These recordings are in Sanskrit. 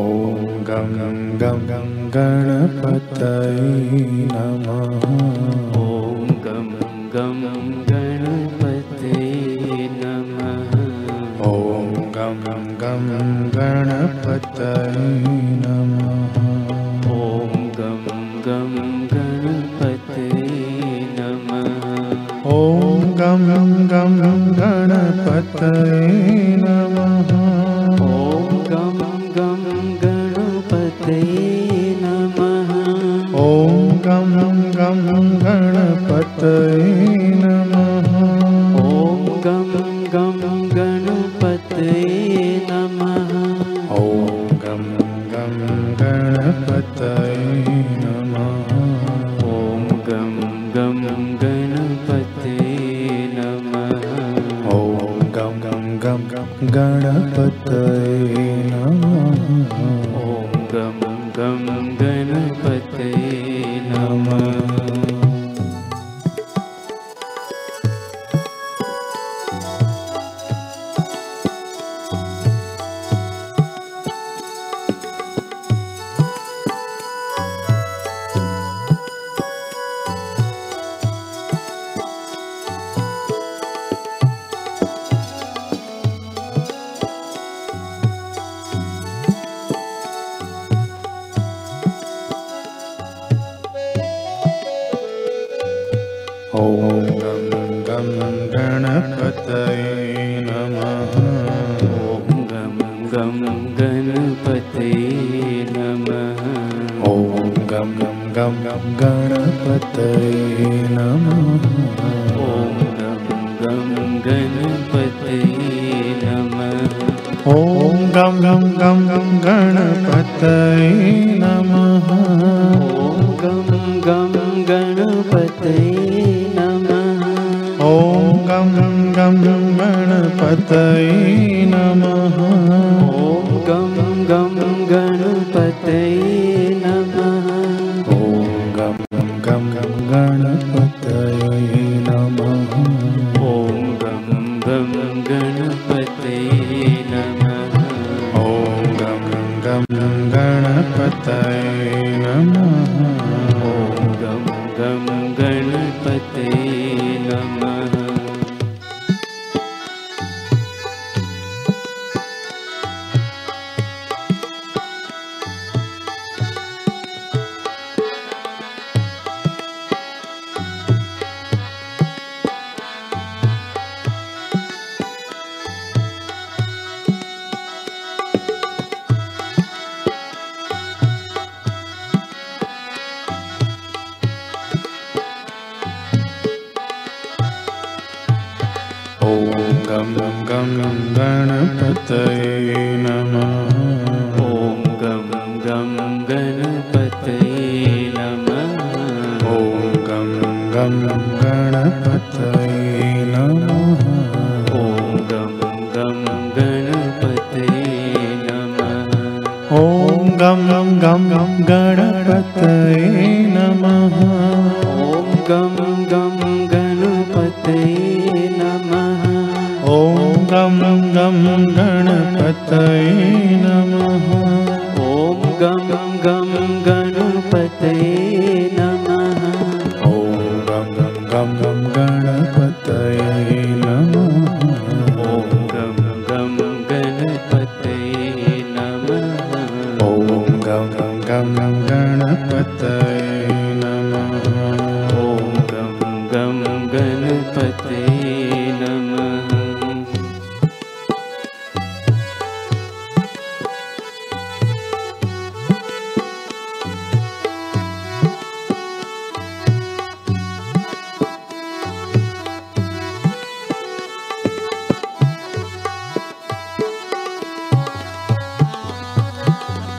ॐ गं गं गं गणपतये नमः ॐ गं गं गणपते नमः ॐ गं गं गणपतये नमः ॐ गं गं गणपते नमः ॐ गं गं गणपतये गणपतये नमः। ॐ गं गं गणपते नमः गं गं गणपते नमः ॐ गं गं गं गणपतये नमः ॐ गं गं गणपते नमः ॐ गं गं गं गं गणपतये नमः ॐ गं गं गणपते नमः ॐ गं गं गणपतये नमः गणपतये नमः नमः। ॐ गं गं गणपते नमः। ॐ गं गं गणपतये नमः। ॐ गं गं गणपते नमः। ॐ गं गं गणपतये thấy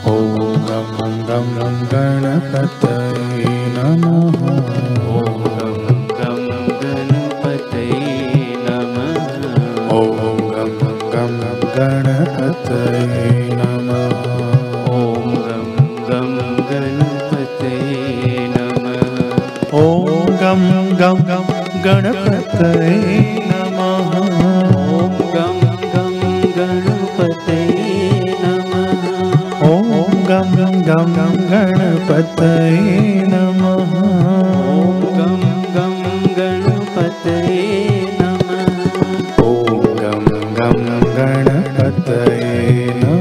ॐ गं गं गणपतये नमः। ॐ गं गं गणपते नमः ॐ गं गं गणपतये नमः। ॐ गं गं गणपते नमः। ॐ गं गं गणपतये गं गणपतये नमः। ॐ गं गं गणपतये नमः। ॐ गं गं गणपतये नमः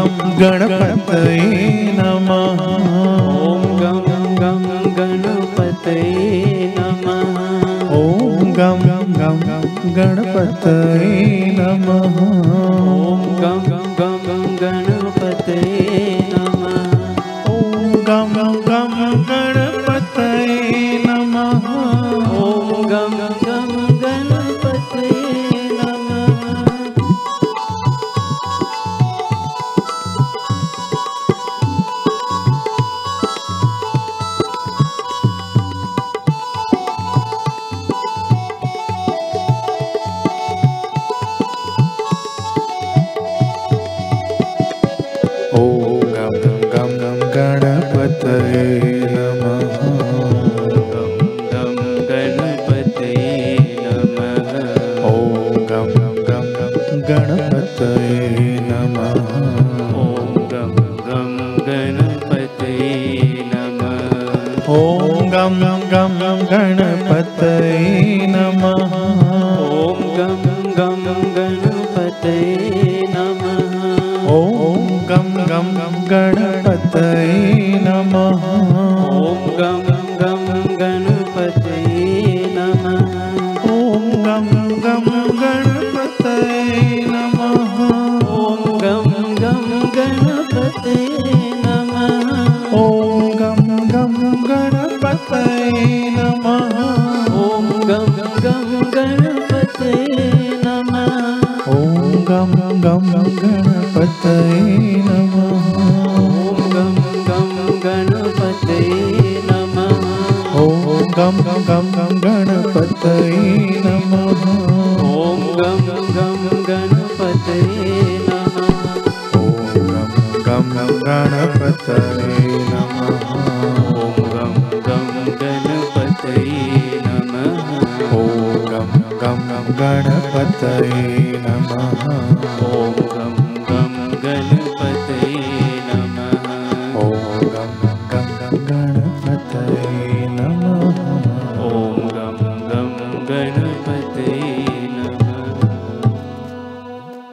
गं गणपतये नमः। ॐ गं गं गणपतये नमः। ॐ गं गं गणपतये नमः गणपतये नमः गं गं नमः ॐ गं गं गणपतये नमः। ॐ गं गं गणपतये नमः। ॐ गं गं गणपतये नमः। ॐ गं गं गणपतये नमः। ॐ गं गं गणपतये नमः। ॐ गं गं गणपतये नमः। ॐ गं गं गणपतये नमः। ॐ गं गं गणपतये नमः। ॐ गं गं गणपतये नमः। ॐ गं गं गणपतये नमः। ॐ गं गं गणपतये नमः गं गं गं गणपतये नमः। ॐ गं गं गणपतये नमः। ॐ गं गं गं गणपत नमः। ॐ गं गं गणपतये नमः। ॐ गं गं गणपतये नमः।